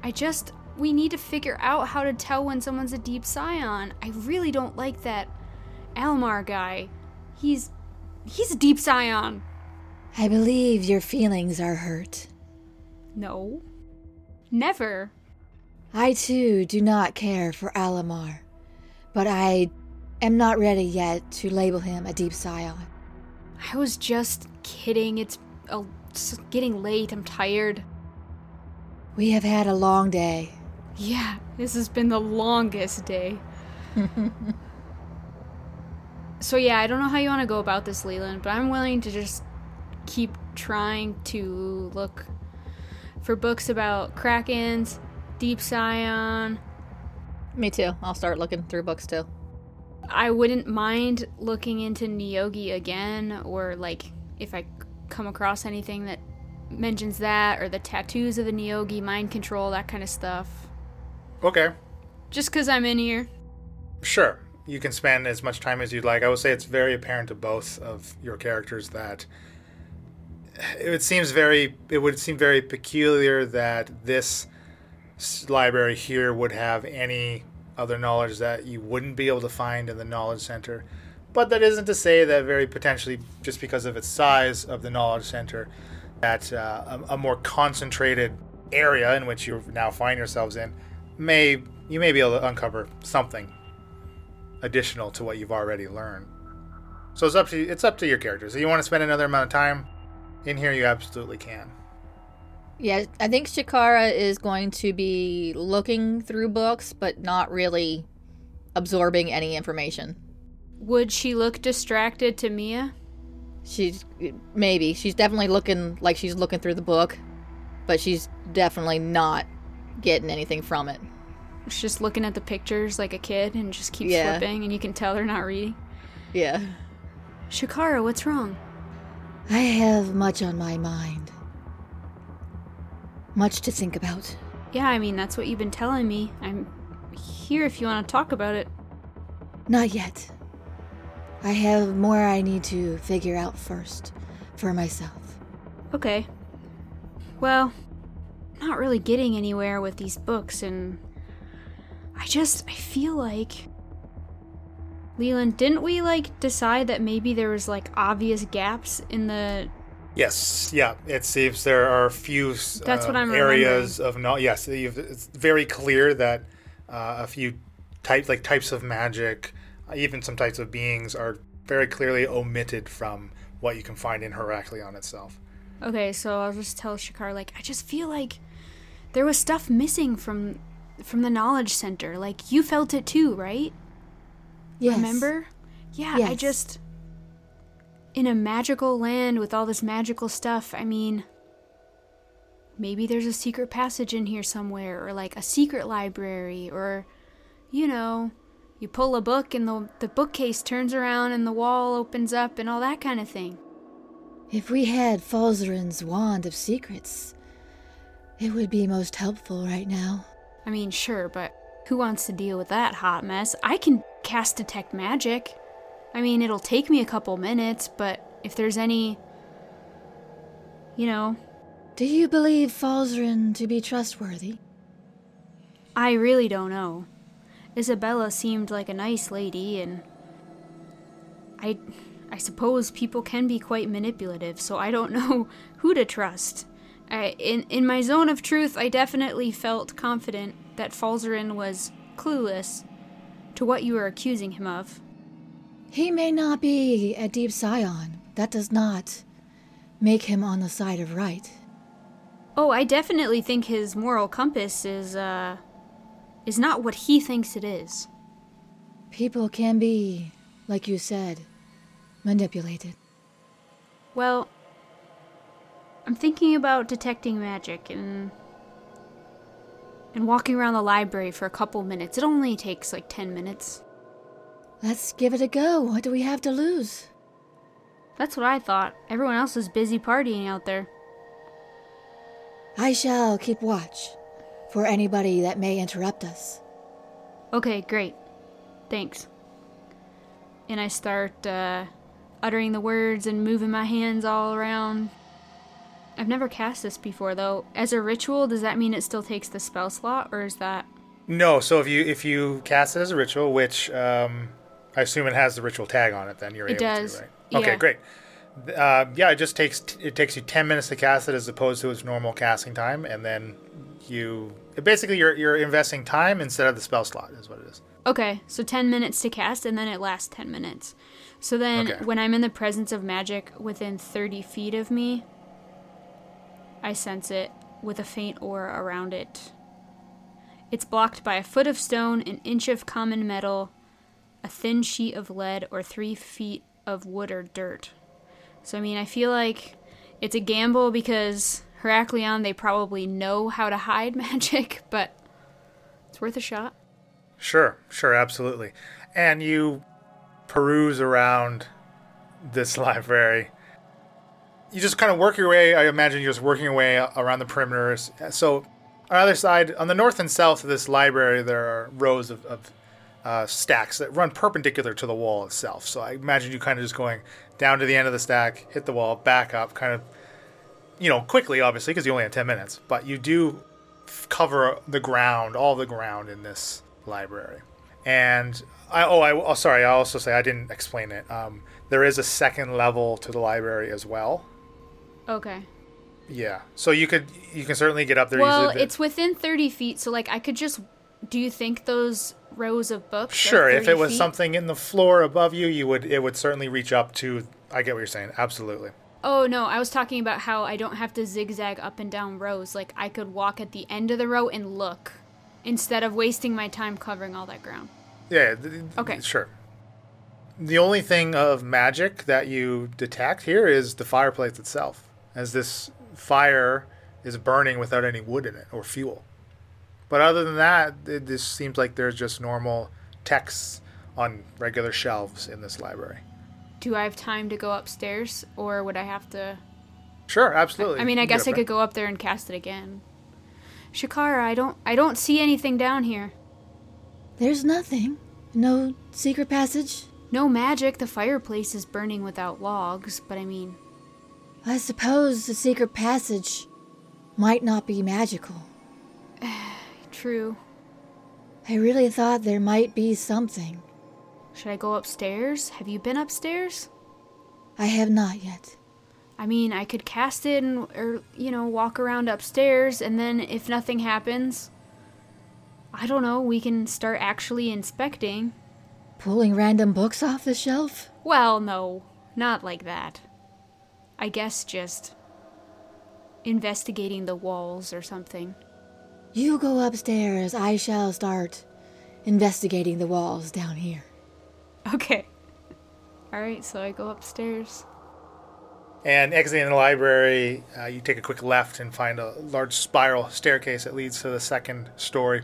I just we need to figure out how to tell when someone's a deep scion. I really don't like that Almar guy. He's he's a deep scion. I believe your feelings are hurt. No. Never. I too do not care for Alamar, but I am not ready yet to label him a deep scion. I was just kidding. It's uh, it's getting late. I'm tired. We have had a long day. Yeah, this has been the longest day. so yeah, I don't know how you want to go about this, Leland, but I'm willing to just keep trying to look for books about krakens, deep scion. Me too. I'll start looking through books too. I wouldn't mind looking into Nyogi again, or like if I come across anything that mentions that, or the tattoos of the Nyogi, mind control, that kind of stuff. Okay, Just because I'm in here. Sure. You can spend as much time as you'd like. I would say it's very apparent to both of your characters that it seems very it would seem very peculiar that this library here would have any other knowledge that you wouldn't be able to find in the knowledge center. But that isn't to say that very potentially, just because of its size of the knowledge center, that uh, a, a more concentrated area in which you now find yourselves in may you may be able to uncover something additional to what you've already learned. So it's up to it's up to your characters. If you want to spend another amount of time in here, you absolutely can. Yeah, I think Shikara is going to be looking through books, but not really absorbing any information. Would she look distracted to Mia? She's maybe she's definitely looking like she's looking through the book, but she's definitely not getting anything from it. She's just looking at the pictures like a kid and just keeps Yeah. flipping, and you can tell they're not reading. Yeah. Shikara, what's wrong? I have much on my mind. Much to think about. Yeah, I mean, that's what you've been telling me. I'm here if you want to talk about it. Not yet. I have more I need to figure out first for myself. Okay. Well, not really getting anywhere with these books, and I just I feel like Leland, didn't we like decide that maybe there was like obvious gaps in the Yes, yeah. It seems there are a few s- That's what uh, I'm areas of no. Yes, you've, it's very clear that uh, a few types, like types of magic, uh, even some types of beings, are very clearly omitted from what you can find in Heraklion itself. Okay, so I'll just tell Shakar like I just feel like there was stuff missing from from the knowledge center. Like you felt it too, right? Yes. Remember? Yeah, I just in a magical land with all this magical stuff. I mean, maybe there's a secret passage in here somewhere or like a secret library or you know, you pull a book and the the bookcase turns around and the wall opens up and all that kind of thing. If we had Falzaren's wand of secrets, it would be most helpful right now. I mean, sure, but who wants to deal with that hot mess? I can cast detect magic. I mean, it'll take me a couple minutes, but if there's any you know, Do you believe Falzaren to be trustworthy? I really don't know. Isabella seemed like a nice lady, and I, I suppose people can be quite manipulative, so I don't know who to trust. I, in in my zone of truth, I definitely felt confident that Falzaren was clueless to what you were accusing him of. He may not be a deep scion. That does not make him on the side of right. Oh, I definitely think his moral compass is uh is not what he thinks it is. People can be, like you said, manipulated. Well, I'm thinking about detecting magic and and walking around the library for a couple minutes. It only takes like 10 minutes. Let's give it a go. What do we have to lose? That's what I thought. Everyone else is busy partying out there. I shall keep watch for anybody that may interrupt us. Okay, great. Thanks. And I start uh, uttering the words and moving my hands all around. I've never cast this before though. As a ritual, does that mean it still takes the spell slot or is that No, so if you if you cast it as a ritual, which um, I assume it has the ritual tag on it, then you're It able does, to, right? Okay, yeah. great. Uh, yeah, it just takes it takes you ten minutes to cast it as opposed to its normal casting time, and then you basically you're you're investing time instead of the spell slot is what it is. Okay, so 10 minutes to cast and then it lasts 10 minutes. So then Okay. when I'm in the presence of magic within 30 feet of me, I sense it with a faint aura around it. It's blocked by a foot of stone, an inch of common metal, a thin sheet of lead, or three feet of wood or dirt. So, I mean, I feel like it's a gamble because Heraklion, they probably know how to hide magic, but it's worth a shot. Sure, sure, absolutely. And you peruse around this library. You just kind of work your way. I imagine you're just working your way around the perimeters. So, on the other side, on the north and south of this library, there are rows of, of uh, stacks that run perpendicular to the wall itself. So, I imagine you kind of just going down to the end of the stack, hit the wall, back up, kind of, you know, quickly, obviously, because you only have 10 minutes. But you do f- cover the ground, all the ground in this library. And I, oh, I, oh, sorry. I also say I didn't explain it. Um, there is a second level to the library as well. Okay. Yeah, so you could you can certainly get up there. Well, easily. it's within 30 feet, so like I could just. Do you think those rows of books? sure if it was feet? something in the floor above you, you would it would certainly reach up to. I get what you're saying. Absolutely. Oh no, I was talking about how I don't have to zigzag up and down rows. Like I could walk at the end of the row and look, instead of wasting my time covering all that ground. Yeah. th- th- Okay. Sure. The only thing of magic that you detect here is the fireplace itself, as this fire is burning without any wood in it or fuel. But other than that, it, this seems like there's just normal texts on regular shelves in this library. Do I have time to go upstairs, or would I have to? Sure, absolutely. I mean, I guess I could go up there and cast it again. Shakara, I don't, I don't see anything down here. There's nothing. No secret passage. No magic. The fireplace is burning without logs, but I mean, I suppose the secret passage might not be magical. True. I really thought there might be something. Should I go upstairs? Have you been upstairs? I have not yet. I mean, I could cast it and, or, you know, walk around upstairs, and then if nothing happens, I don't know, we can start actually inspecting. Pulling random books off the shelf? Well, no, not like that. I guess just investigating the walls or something. You go upstairs. I shall start investigating the walls down here. Okay. Alright, so I go upstairs. And exiting the library, uh, you take a quick left and find a large spiral staircase that leads to the second story.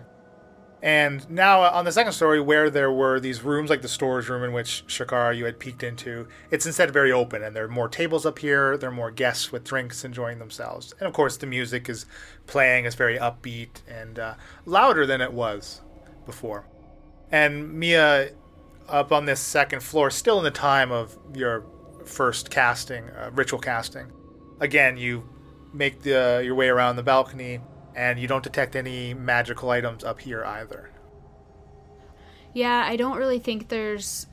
And now uh, on the second story, where there were these rooms, like the storage room in which Shikara you had peeked into, it's instead very open, and there are more tables up here. There are more guests with drinks enjoying themselves, and of course the music is playing. It's very upbeat and uh, louder than it was before. And Mia, up on this second floor, still in the time of your first casting, uh, ritual casting. Again, you make the your way around the balcony, and you don't detect any magical items up here either. Yeah, I don't really think there's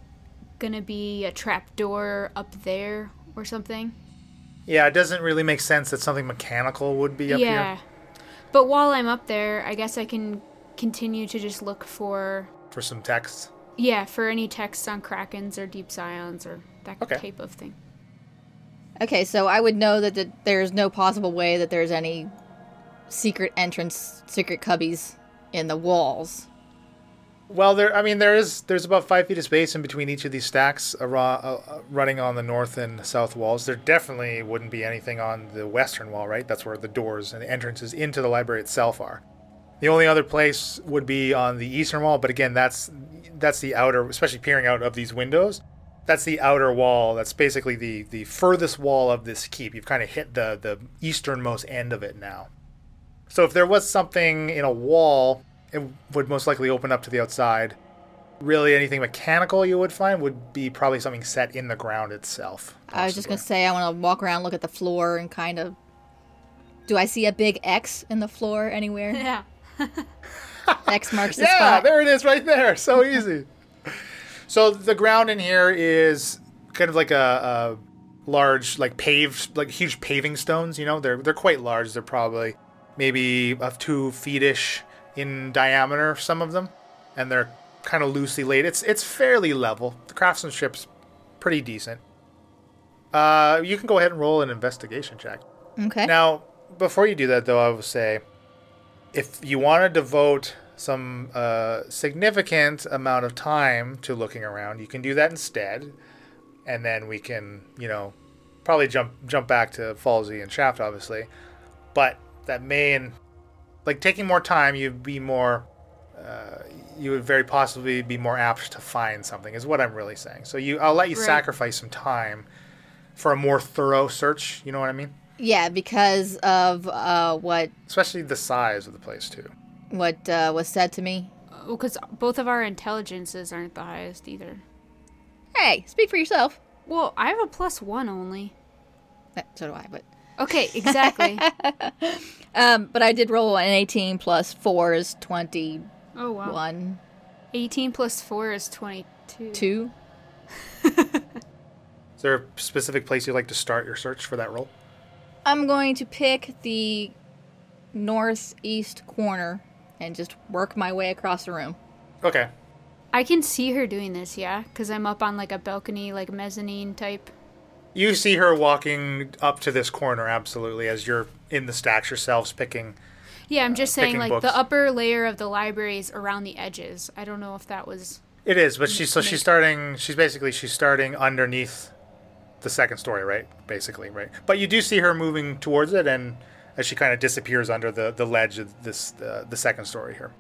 gonna be a trap door up there or something. Yeah, it doesn't really make sense that something mechanical would be up yeah. here But while I'm up there, I guess I can continue to just look for for some text. yeah, for any texts on krakens or deep scions or that Okay. type of thing. Okay, so I would know that the, there's no possible way that there's any secret entrance, secret cubbies in the walls. Well, there. I mean, there is. There's about five feet of space in between each of these stacks, uh, uh, running on the north and south walls. There definitely wouldn't be anything on the western wall, right? That's where the doors and the entrances into the library itself are. The only other place would be on the eastern wall, but again, that's that's the outer, especially peering out of these windows. That's the outer wall. That's basically the the furthest wall of this keep. You've kind of hit the the easternmost end of it now. So if there was something in a wall, it would most likely open up to the outside. Really, anything mechanical you would find would be probably something set in the ground itself. I was just gonna say I want to walk around, look at the floor, and kind of. Do I see a big X in the floor anywhere? Yeah. X marks the Yeah, spot. there it is, right there. So easy. so the ground in here is kind of like a, a large, like paved, like huge paving stones. You know, they're they're quite large. They're probably maybe of two feet-ish in diameter. Some of them, and they're kind of loosely laid. It's it's fairly level. The craftsmanship's pretty decent. Uh, you can go ahead and roll an investigation check. Okay. Now, before you do that, though, I will say, if you want to devote some uh, significant amount of time to looking around, you can do that instead, and then we can, you know, probably jump jump back to Falsey and Shaft, obviously. But that may, and like taking more time, you'd be more, uh, you would very possibly be more apt to find something. Is what I'm really saying. So you, I'll let you Right. sacrifice some time for a more thorough search. You know what I mean? yeah, because of uh, what especially the size of the place too. what uh, was said to me. Well, because both of our intelligences aren't the highest either. Hey, speak for yourself. Well, I have a plus one only. Uh, So do I, but Okay, exactly. um, but I did roll an 18 plus four is 21. oh wow. 18 plus 4 is 22. Two. Is there a specific place you'd like to start your search for that roll? I'm going to pick the northeast corner and just work my way across the room. Okay. I can see her doing this, yeah? Because I'm up on like a balcony, like mezzanine type. You see her walking up to this corner, absolutely, as you're in the stacks yourselves picking. Yeah, I'm just saying, like, books. the upper layer of the library is around the edges. I don't know if that was. It is, but she's so she's starting. She's basically she's starting underneath the second story, right? Basically, right. But you do see her moving towards it, and as she kind of disappears under the the ledge of this uh, the second story here.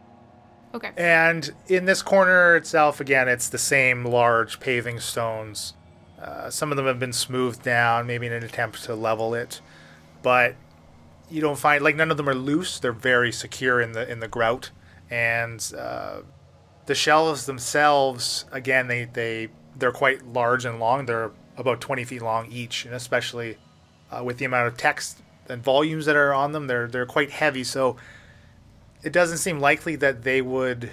Okay. And in this corner itself, again, it's the same large paving stones. Uh, some of them have been smoothed down, maybe in an attempt to level it, but you don't find like none of them are loose. They're very secure in the in the grout, and uh, the shelves themselves, again, they they they're quite large and long. They're about twenty feet long each, and especially uh, with the amount of text and volumes that are on them, they're they're quite heavy. So it doesn't seem likely that they would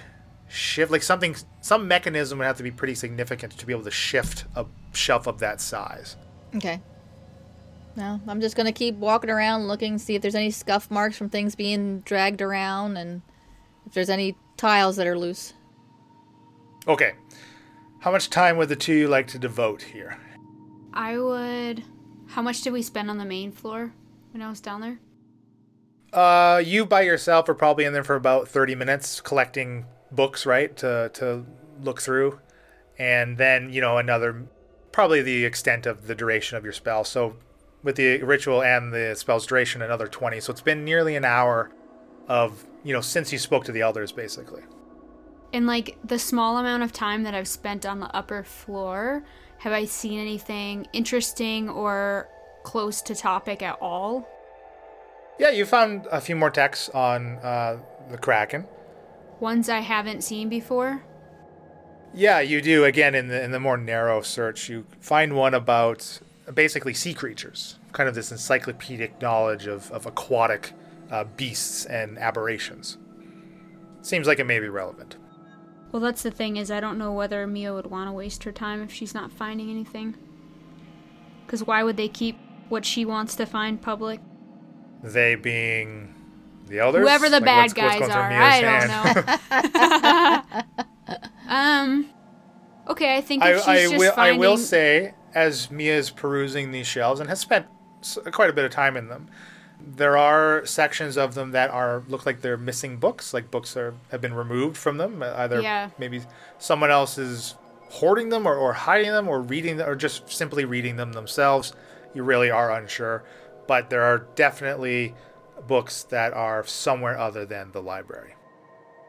shift like something some mechanism would have to be pretty significant to be able to shift a shelf of that size Okay. No, I'm just gonna keep walking around looking, see if there's any scuff marks from things being dragged around and if there's any tiles that are loose. okay how much time would the two you like to devote here I would. How much did we spend on the main floor when I was down there? uh you by yourself are probably in there for about 30 minutes collecting books right to to look through and then you know another probably the extent of the duration of your spell so with the ritual and the spell's duration another 20 so it's been nearly an hour of you know since you spoke to the elders basically In like the small amount of time that I've spent on the upper floor, have I seen anything interesting or close to topic at all? Yeah, you found a few more texts on uh, the Kraken. Ones I haven't seen before? Yeah, you do. Again, in the in the more narrow search, you find one about basically sea creatures, kind of this encyclopedic knowledge of of aquatic uh, beasts and aberrations. Seems like it may be relevant. Well, that's the thing is I don't know whether Mia would want to waste her time if she's not finding anything. Cuz why would they keep what she wants to find public? They being the elders, Whoever the Like, bad what's- what's guys going are. I don't know. um Okay, I think I, she's I just will. finding I will say, as Mia is perusing these shelves and has spent quite a bit of time in them, there are sections of them that are look like they're missing books. Like books are have been removed from them. uh, Either Yeah. maybe someone else is hoarding them or, or hiding them or reading them or just simply reading them themselves. You really are unsure, but there are definitely books that are somewhere other than the library.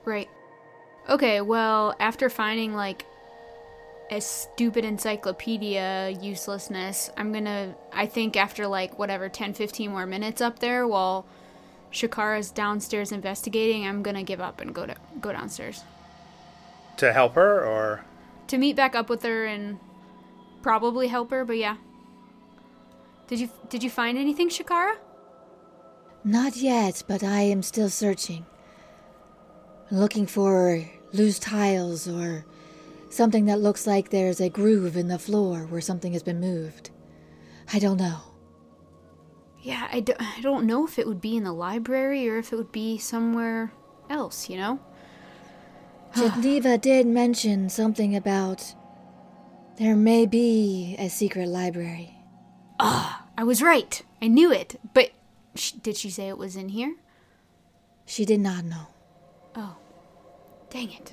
Right. Okay, well, after finding like a stupid encyclopedia uselessness, I'm gonna, I think after like whatever, 10, 15 more minutes up there while Shikara's downstairs investigating, I'm gonna give up and go to go downstairs. To help her, or To meet back up with her and probably help her, but yeah. Did you did you find anything, Shakara? Not yet, but I am still searching. Looking for loose tiles or something that looks like there's a groove in the floor where something has been moved. I don't know. Yeah, I, do, I don't know if it would be in the library or if it would be somewhere else, you know? Geneva did mention something about there may be a secret library. Ah! I was right. I knew it. But sh- did she say it was in here? She did not know. Oh, dang it.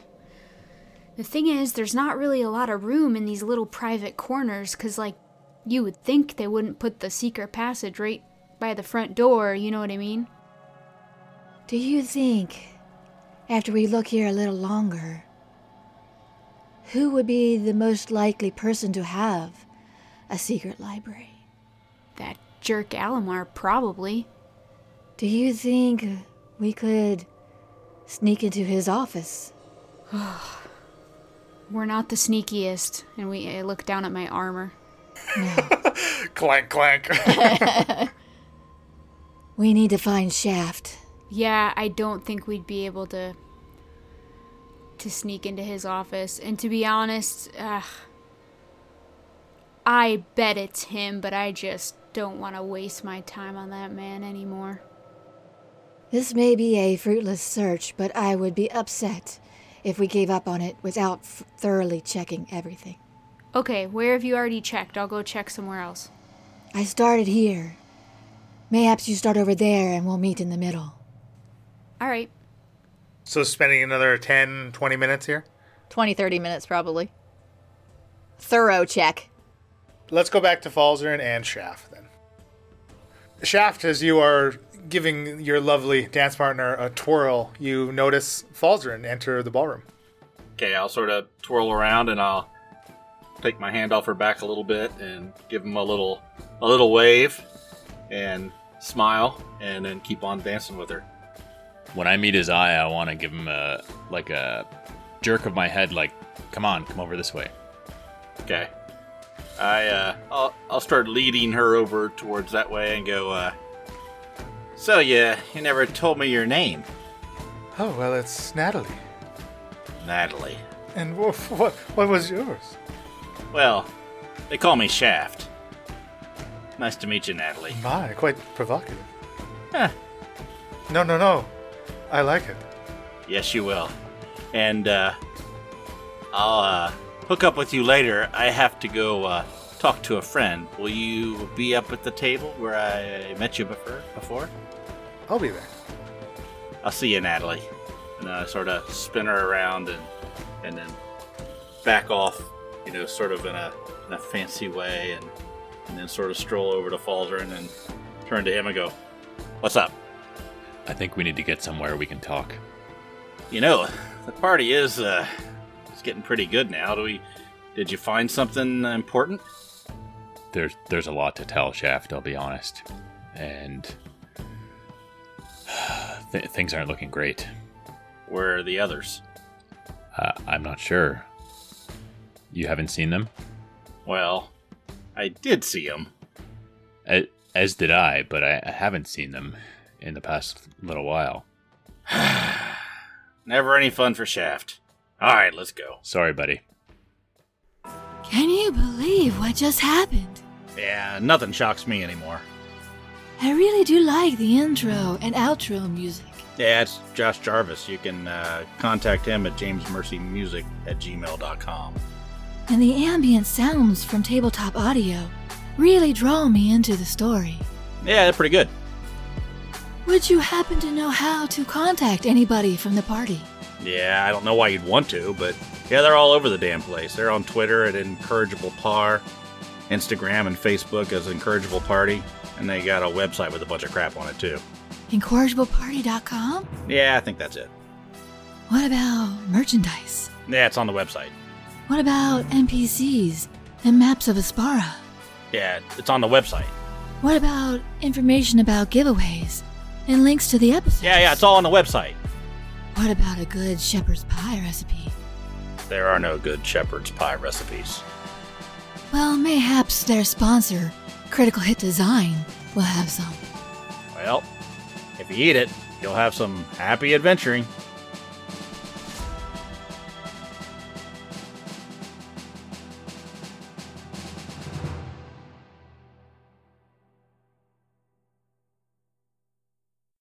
The thing is, there's not really a lot of room in these little private corners because, like, you would think they wouldn't put the secret passage right by the front door, you know what I mean? Do you think, after we look here a little longer, who would be the most likely person to have a secret library? That jerk Alamar, probably. Do you think we could sneak into his office? We're not the sneakiest. And we I look down at my armor. No. clank clank. We need to find Shaft. Yeah, I don't think we'd be able to to sneak into his office. And to be honest, uh, I bet it's him, but I just don't want to waste my time on that man anymore. This may be a fruitless search, but I would be upset if we gave up on it without f- thoroughly checking everything. Okay, where have you already checked? I'll go check somewhere else. I started here. Mayhaps you start over there and we'll meet in the middle. All right. So spending another 10, 20 minutes here? 20, 30 minutes probably. Thorough check. Let's go back to Falzaren and Shaft then. Shaft, as you are giving your lovely dance partner a twirl, you notice Falzaren enter the ballroom. Okay, I'll sort of twirl around and I'll take my hand off her back a little bit and give him a little a little wave and smile and then keep on dancing with her. When I meet his eye, I want to give him a like a jerk of my head, like, "Come on, come over this way." Okay. I uh I'll, I'll start leading her over towards that way and go uh So yeah, you never told me your name, Oh, well, it's Natalie. Natalie. And wh- what, what was yours? Well, they call me Shaft. Nice to meet you, Natalie. My, quite provocative. Huh. No, no, no. I like it. Yes, you will. And uh, I'll uh, hook up with you later. I have to go uh, talk to a friend. Will you be up at the table where I met you before? Before? I'll be there. I'll see you, Natalie. And I sort of spin her around and and then back off, you know, sort of in a in a fancy way, and and then sort of stroll over to Falzaren and then turn to him and go, "What's up?" I think we need to get somewhere we can talk. You know, the party is uh, it's getting pretty good now. Do we? Did you find something important? There's there's a lot to tell, Shaft. I'll be honest, and th- things aren't looking great. Where are the others? Uh, I'm not sure. You haven't seen them, Well, I did see them. as, as did I, but I, I haven't seen them in the past little while. Never any fun for Shaft. All right, let's go. Sorry, buddy. Can you believe what just happened? Yeah, nothing shocks me anymore. I really do like the intro and outro music. Yeah, it's Josh Jarvis. You can uh, contact him at jamesmercymusic at gmail.com. And the ambient sounds from tabletop audio really draw me into the story. Yeah, they're pretty good. Would you happen to know how to contact anybody from the party? Yeah, I don't know why you'd want to, but yeah, they're all over the damn place. They're on Twitter at Incorrigible Par, Instagram and Facebook as Incorrigible Party, and they got a website with a bunch of crap on it too. IncorrigibleParty.com? Yeah, I think that's it. What about merchandise? Yeah, it's on the website. What about NPCs and maps of Aspara? Yeah, it's on the website. What about information about giveaways and links to the episodes? Yeah, yeah, it's all on the website. What about a good shepherd's pie recipe? There are no good shepherd's pie recipes. Well, mayhaps their sponsor, Critical Hit Design, will have some. Well, if you eat it, you'll have some happy adventuring.